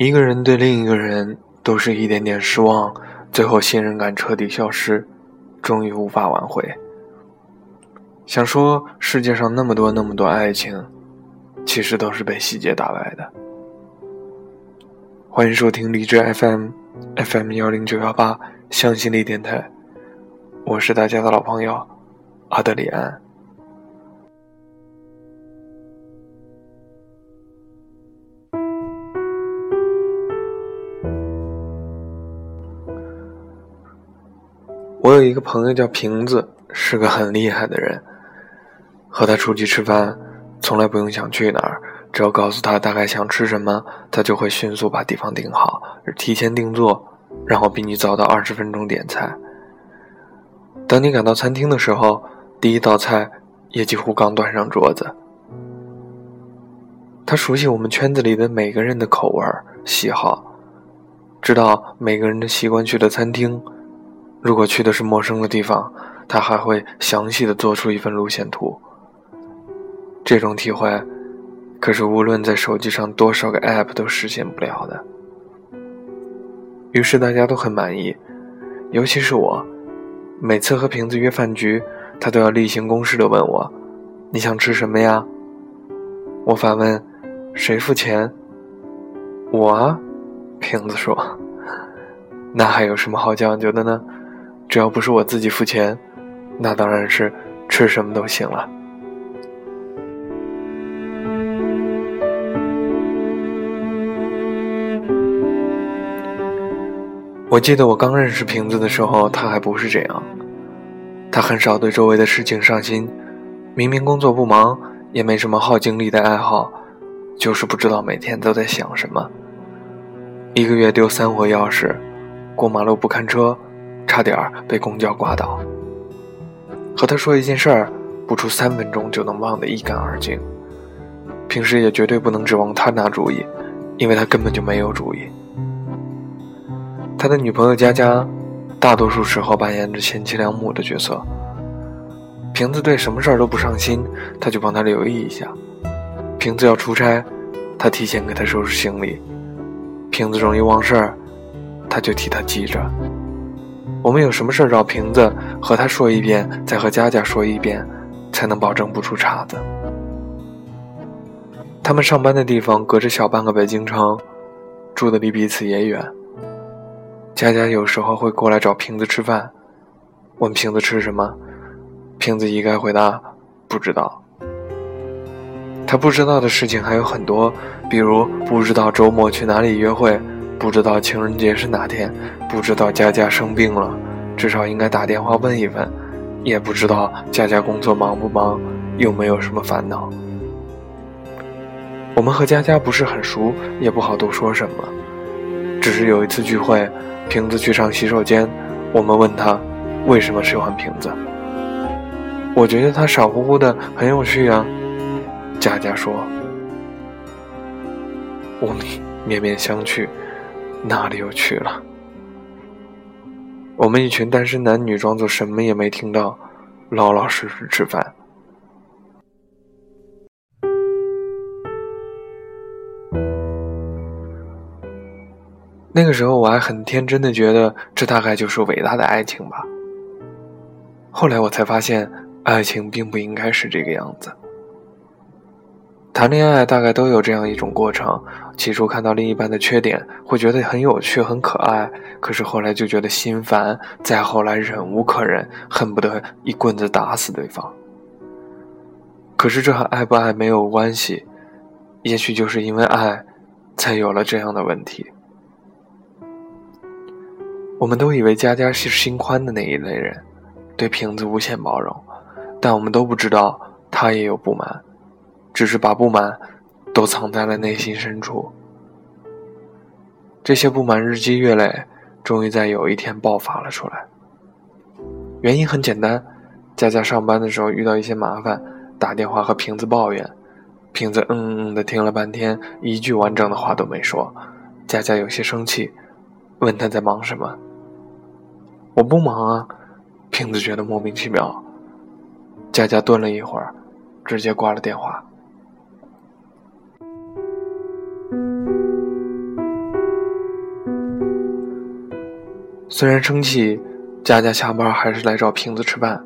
一个人对另一个人都是一点点失望，最后信任感彻底消失，终于无法挽回。想说世界上那么多那么多爱情，其实都是被细节打败的。欢迎收听荔枝 FM，FM 幺零九幺八，相信力电台，我是大家的老朋友阿德里安。有一个朋友叫瓶子，是个很厉害的人。和他出去吃饭，从来不用想去哪儿，只要告诉他大概想吃什么，他就会迅速把地方定好，提前定做，然后比你早到二十分钟点菜。等你赶到餐厅的时候，第一道菜也几乎刚端上桌子。他熟悉我们圈子里的每个人的口味喜好，知道每个人的习惯去的餐厅。如果去的是陌生的地方，他还会详细的做出一份路线图。这种体会，可是无论在手机上多少个 App 都实现不了的。于是大家都很满意，尤其是我。每次和瓶子约饭局，他都要例行公事的问我：“你想吃什么呀？”我反问：“谁付钱？”我啊，瓶子说：“那还有什么好讲究的呢？”只要不是我自己付钱，那当然是吃什么都行了。我记得我刚认识瓶子的时候，他还不是这样。他很少对周围的事情上心，明明工作不忙，也没什么耗精力的爱好，就是不知道每天都在想什么。一个月丢三回钥匙，过马路不看车。差点被公交刮倒。和他说一件事儿，不出三分钟就能忘得一干二净。平时也绝对不能指望他拿主意，因为他根本就没有主意。他的女朋友佳佳，大多数时候扮演着贤妻良母的角色。瓶子对什么事儿都不上心，他就帮他留意一下。瓶子要出差，他提前给他收拾行李。瓶子容易忘事儿，他就替他记着。我们有什么事儿找瓶子，和他说一遍，再和佳佳说一遍，才能保证不出岔子。他们上班的地方隔着小半个北京城，住的离彼此也远。佳佳有时候会过来找瓶子吃饭，问瓶子吃什么，瓶子一概回答不知道。他不知道的事情还有很多，比如不知道周末去哪里约会。不知道情人节是哪天，不知道佳佳生病了，至少应该打电话问一问，也不知道佳佳工作忙不忙，有没有什么烦恼。我们和佳佳不是很熟，也不好多说什么。只是有一次聚会，瓶子去上洗手间，我们问他为什么喜欢瓶子。我觉得他傻乎乎的很有趣啊。佳佳说，我们面面相觑。哪里有趣了？我们一群单身男女装作什么也没听到，老老实实吃饭。那个时候我还很天真的觉得这大概就是伟大的爱情吧。后来我才发现，爱情并不应该是这个样子。谈恋爱大概都有这样一种过程：起初看到另一半的缺点，会觉得很有趣、很可爱；可是后来就觉得心烦，再后来忍无可忍，恨不得一棍子打死对方。可是这和爱不爱没有关系，也许就是因为爱，才有了这样的问题。我们都以为佳佳是心宽的那一类人，对瓶子无限包容，但我们都不知道她也有不满。只是把不满都藏在了内心深处，这些不满日积月累，终于在有一天爆发了出来。原因很简单，佳佳上班的时候遇到一些麻烦，打电话和瓶子抱怨，瓶子嗯嗯的听了半天，一句完整的话都没说。佳佳有些生气，问他在忙什么。我不忙啊，瓶子觉得莫名其妙。佳佳顿了一会儿，直接挂了电话。虽然生气，佳佳下班还是来找瓶子吃饭。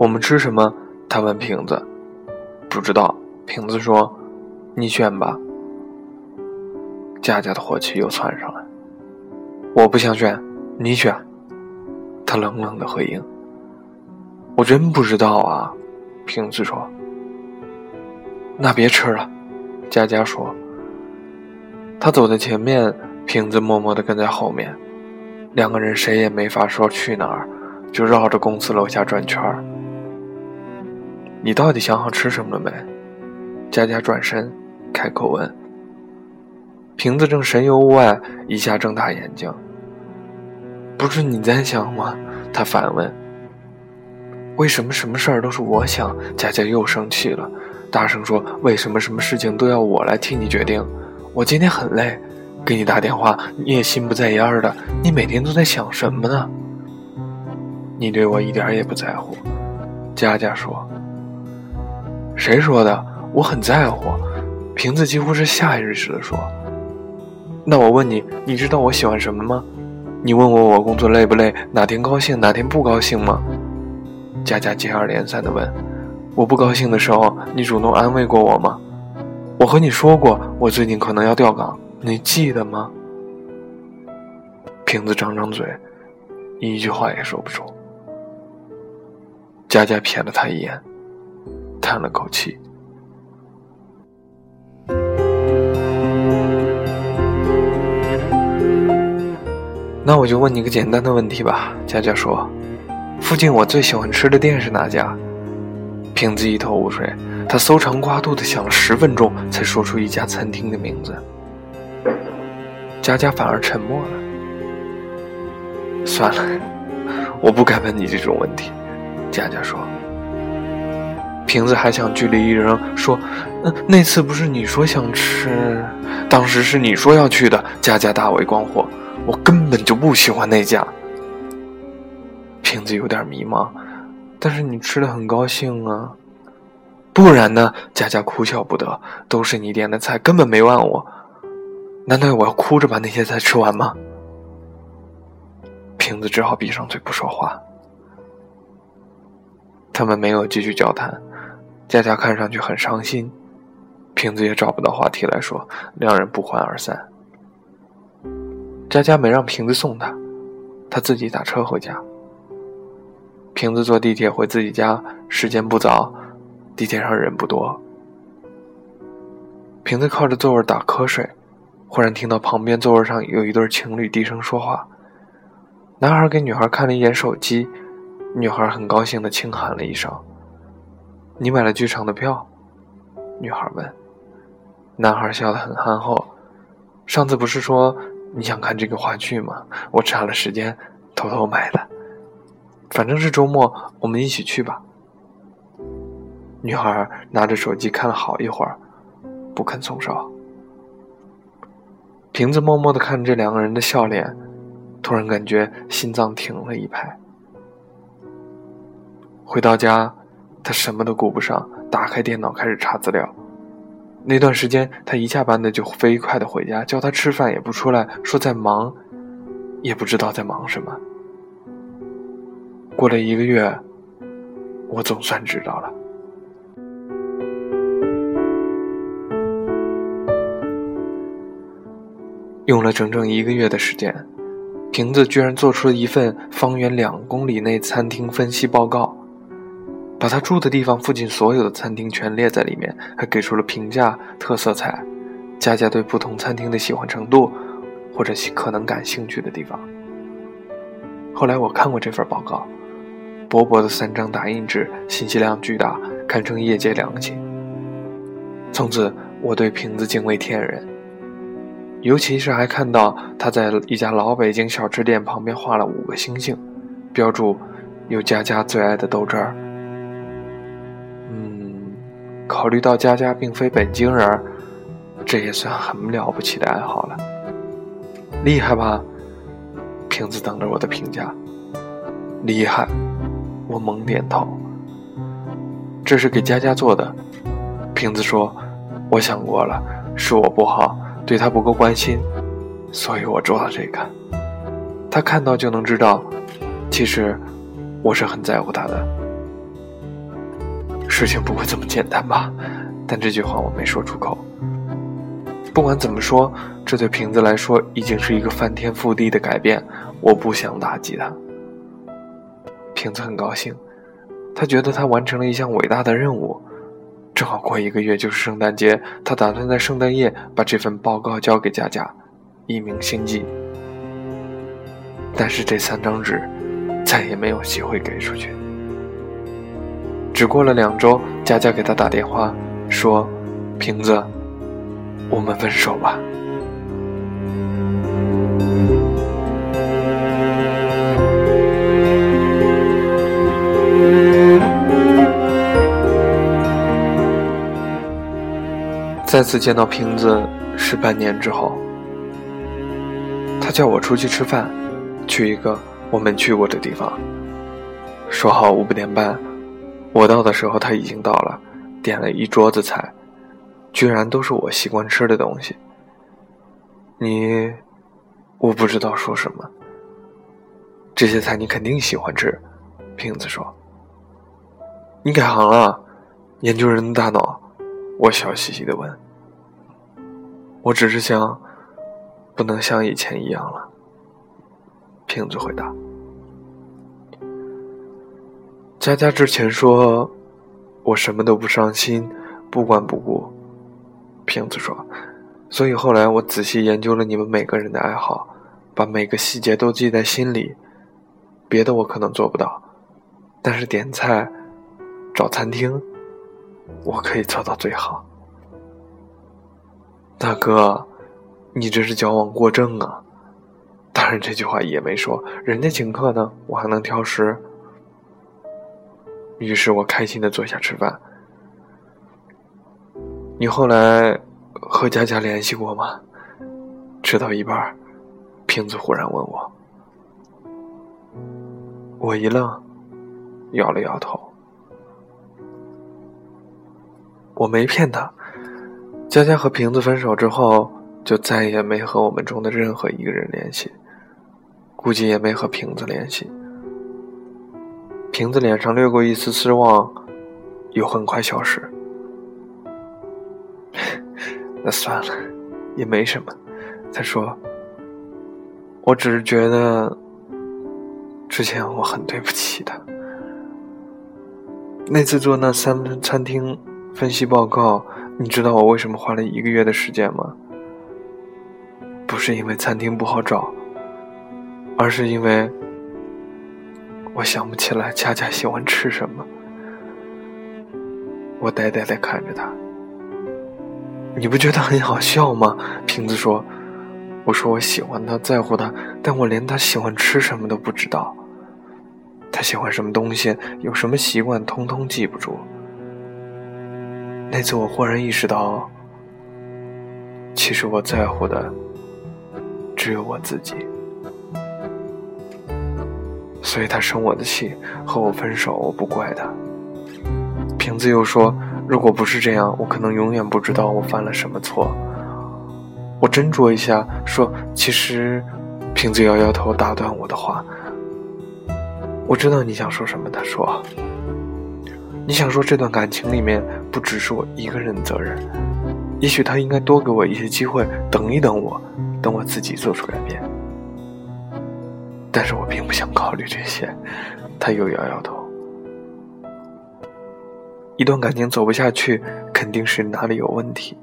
我们吃什么？他问瓶子。不知道。瓶子说：“你选吧。”佳佳的火气又窜上来。我不想选，你选。他冷冷的回应。我真不知道啊。瓶子说。那别吃了。佳佳说。他走在前面，瓶子默默地跟在后面。两个人谁也没法说去哪儿，就绕着公司楼下转圈儿。你到底想好吃什么了没？佳佳转身，开口问。瓶子正神游物外，一下睁大眼睛。不是你在想吗？他反问。为什么什么事儿都是我想？佳佳又生气了，大声说：“为什么什么事情都要我来替你决定？”我今天很累，给你打电话你也心不在焉的。你每天都在想什么呢？你对我一点也不在乎，佳佳说。谁说的？我很在乎。瓶子几乎是下意识的说。那我问你，你知道我喜欢什么吗？你问我我工作累不累，哪天高兴哪天不高兴吗？佳佳接二连三的问。我不高兴的时候，你主动安慰过我吗？我和你说过，我最近可能要调岗，你记得吗？瓶子张张嘴，一句话也说不出。佳佳瞥了他一眼，叹了口气。那我就问你个简单的问题吧，佳佳说：“附近我最喜欢吃的店是哪家？”瓶子一头雾水。他搜肠刮肚的想了十分钟，才说出一家餐厅的名字。佳佳反而沉默了。算了，我不该问你这种问题。佳佳说。瓶子还想据理力争，说：“那那次不是你说想吃？当时是你说要去的。”佳佳大为光火：“我根本就不喜欢那家。”瓶子有点迷茫，但是你吃的很高兴啊。不然呢？佳佳哭笑不得。都是你点的菜，根本没问我。难道我要哭着把那些菜吃完吗？瓶子只好闭上嘴不说话。他们没有继续交谈。佳佳看上去很伤心，瓶子也找不到话题来说，两人不欢而散。佳佳没让瓶子送她，她自己打车回家。瓶子坐地铁回自己家，时间不早。地铁上人不多，瓶子靠着座位打瞌睡，忽然听到旁边座位上有一对情侣低声说话。男孩给女孩看了一眼手机，女孩很高兴的轻喊了一声：“你买了剧场的票？”女孩问。男孩笑得很憨厚：“上次不是说你想看这个话剧吗？我差了时间，偷偷买的。反正是周末，我们一起去吧。”女孩拿着手机看了好一会儿，不肯松手。瓶子默默地看着这两个人的笑脸，突然感觉心脏停了一拍。回到家，他什么都顾不上，打开电脑开始查资料。那段时间，他一下班的就飞快的回家，叫他吃饭也不出来，说在忙，也不知道在忙什么。过了一个月，我总算知道了。用了整整一个月的时间，瓶子居然做出了一份方圆两公里内餐厅分析报告，把他住的地方附近所有的餐厅全列在里面，还给出了评价、特色菜、佳佳对不同餐厅的喜欢程度，或者可能感兴趣的地方。后来我看过这份报告，薄薄的三张打印纸，信息量巨大，堪称业界良心。从此，我对瓶子敬畏天人。尤其是还看到他在一家老北京小吃店旁边画了五个星星，标注有佳佳最爱的豆汁儿。嗯，考虑到佳佳并非北京人，这也算很了不起的爱好了。厉害吧？瓶子等着我的评价。厉害，我猛点头。这是给佳佳做的。瓶子说：“我想过了，是我不好。”对他不够关心，所以我做了这个。他看到就能知道，其实我是很在乎他的。事情不会这么简单吧？但这句话我没说出口。不管怎么说，这对瓶子来说已经是一个翻天覆地的改变。我不想打击他。瓶子很高兴，他觉得他完成了一项伟大的任务。正好过一个月就是圣诞节，他打算在圣诞夜把这份报告交给佳佳，一鸣心计。但是这三张纸再也没有机会给出去。只过了两周，佳佳给他打电话说：“瓶子，我们分手吧。”再次见到瓶子是半年之后，他叫我出去吃饭，去一个我没去过的地方。说好五点半，我到的时候他已经到了，点了一桌子菜，居然都是我习惯吃的东西。你，我不知道说什么。这些菜你肯定喜欢吃，瓶子说。你改行了，研究人的大脑。我笑嘻嘻的问：“我只是想，不能像以前一样了。”瓶子回答：“佳佳之前说，我什么都不上心，不管不顾。”瓶子说：“所以后来我仔细研究了你们每个人的爱好，把每个细节都记在心里。别的我可能做不到，但是点菜、找餐厅。”我可以做到最好，大哥，你这是矫枉过正啊！当然这句话也没说，人家请客呢，我还能挑食。于是我开心的坐下吃饭。你后来和佳佳联系过吗？吃到一半，瓶子忽然问我，我一愣，摇了摇头。我没骗他，佳佳和瓶子分手之后，就再也没和我们中的任何一个人联系，估计也没和瓶子联系。瓶子脸上掠过一丝失望，又很快消失。那算了，也没什么。他说：“我只是觉得，之前我很对不起他。那次做那三餐厅。”分析报告，你知道我为什么花了一个月的时间吗？不是因为餐厅不好找，而是因为我想不起来佳佳喜欢吃什么。我呆呆的看着他，你不觉得很好笑吗？瓶子说：“我说我喜欢他，在乎他，但我连他喜欢吃什么都不知道。他喜欢什么东西，有什么习惯，通通记不住。”那次我忽然意识到，其实我在乎的只有我自己，所以他生我的气，和我分手，我不怪他。瓶子又说，如果不是这样，我可能永远不知道我犯了什么错。我斟酌一下，说，其实，瓶子摇摇头，打断我的话。我知道你想说什么，他说。你想说这段感情里面不只是我一个人的责任，也许他应该多给我一些机会，等一等我，等我自己做出改变。但是我并不想考虑这些。他又摇摇头。一段感情走不下去，肯定是哪里有问题，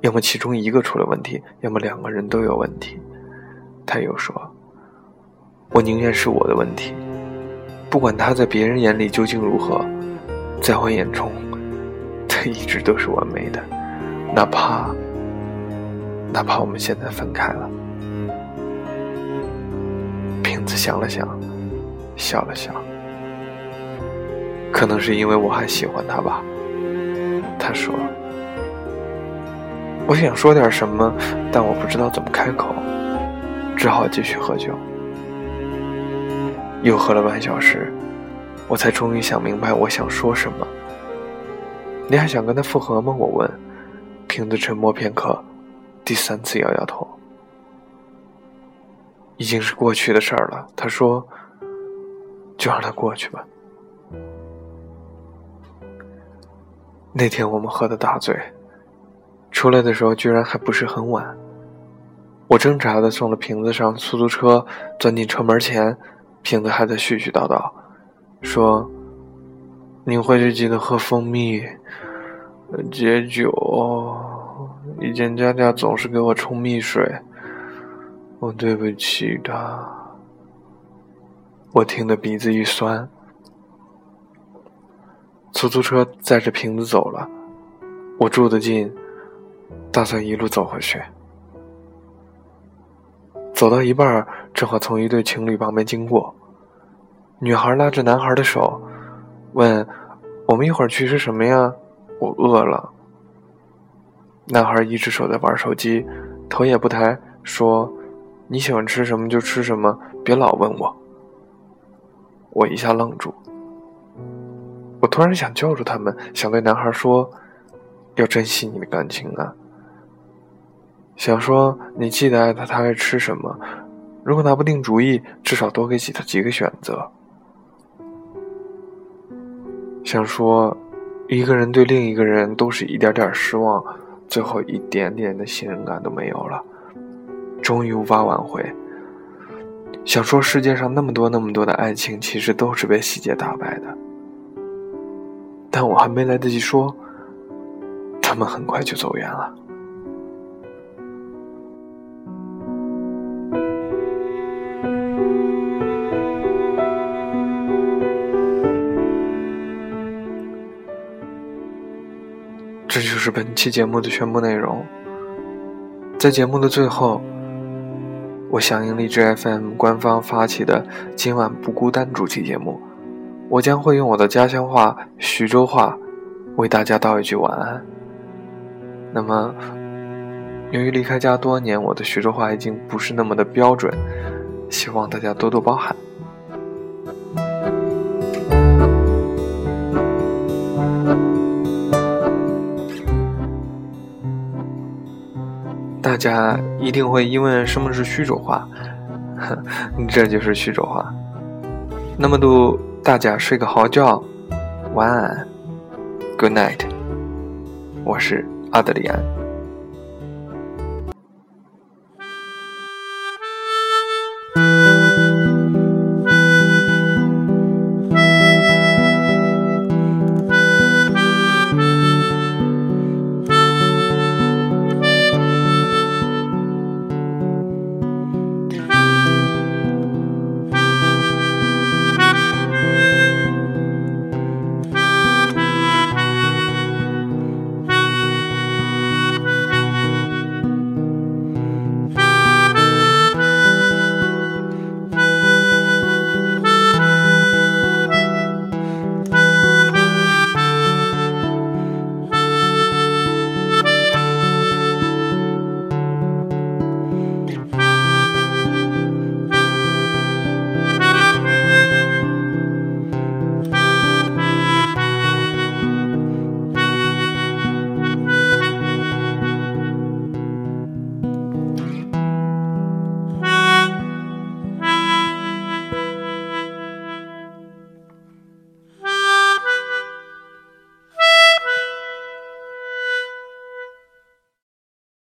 要么其中一个出了问题，要么两个人都有问题。他又说：“我宁愿是我的问题，不管他在别人眼里究竟如何。”在我眼中，一直都是完美的，哪怕哪怕我们现在分开了。瓶子想了想，笑了笑，可能是因为我还喜欢他吧。他说：“我想说点什么，但我不知道怎么开口，只好继续喝酒。又喝了半小时。”我才终于想明白我想说什么。你还想跟他复合吗？我问。瓶子沉默片刻，第三次摇摇头。已经是过去的事儿了。他说：“就让它过去吧。”那天我们喝的大醉，出来的时候居然还不是很晚。我挣扎的送了瓶子上出租车，钻进车门前，瓶子还在絮絮叨叨，说：“你回去记得喝蜂蜜，解酒。以前佳佳总是给我冲蜜水，我对不起她。”我听得鼻子一酸。出租车载着瓶子走了，我住得近，打算一路走回去。走到一半，正好从一对情侣旁边经过，女孩拉着男孩的手，问：“我们一会儿去吃什么呀？我饿了。”男孩一只手在玩手机，头也不抬，说：“你喜欢吃什么就吃什么，别老问我。”我一下愣住。我突然想叫住他们，想对男孩说：“要珍惜你的感情啊！”想说你记得爱他，他爱吃什么？如果拿不定主意，至少多给几他几个选择。想说，一个人对另一个人都是一点点失望，最后一点点的信任感都没有了，终于无法挽回。想说，世界上那么多那么多的爱情，其实都是被细节打败的。但我还没来得及说，他们很快就走远了。是本期节目的全部内容。在节目的最后，我响应荔枝 FM 官方发起的“今晚不孤单”主题节目。我将会用我的家乡话徐州话为大家道一句晚安。那么，由于离开家多年，我的徐州话已经不是那么的标准，希望大家多多包涵。大家一定会疑问什么是徐州话，这就是徐州话。那么都。大家睡个好觉，晚安，Good night。我是阿德里安。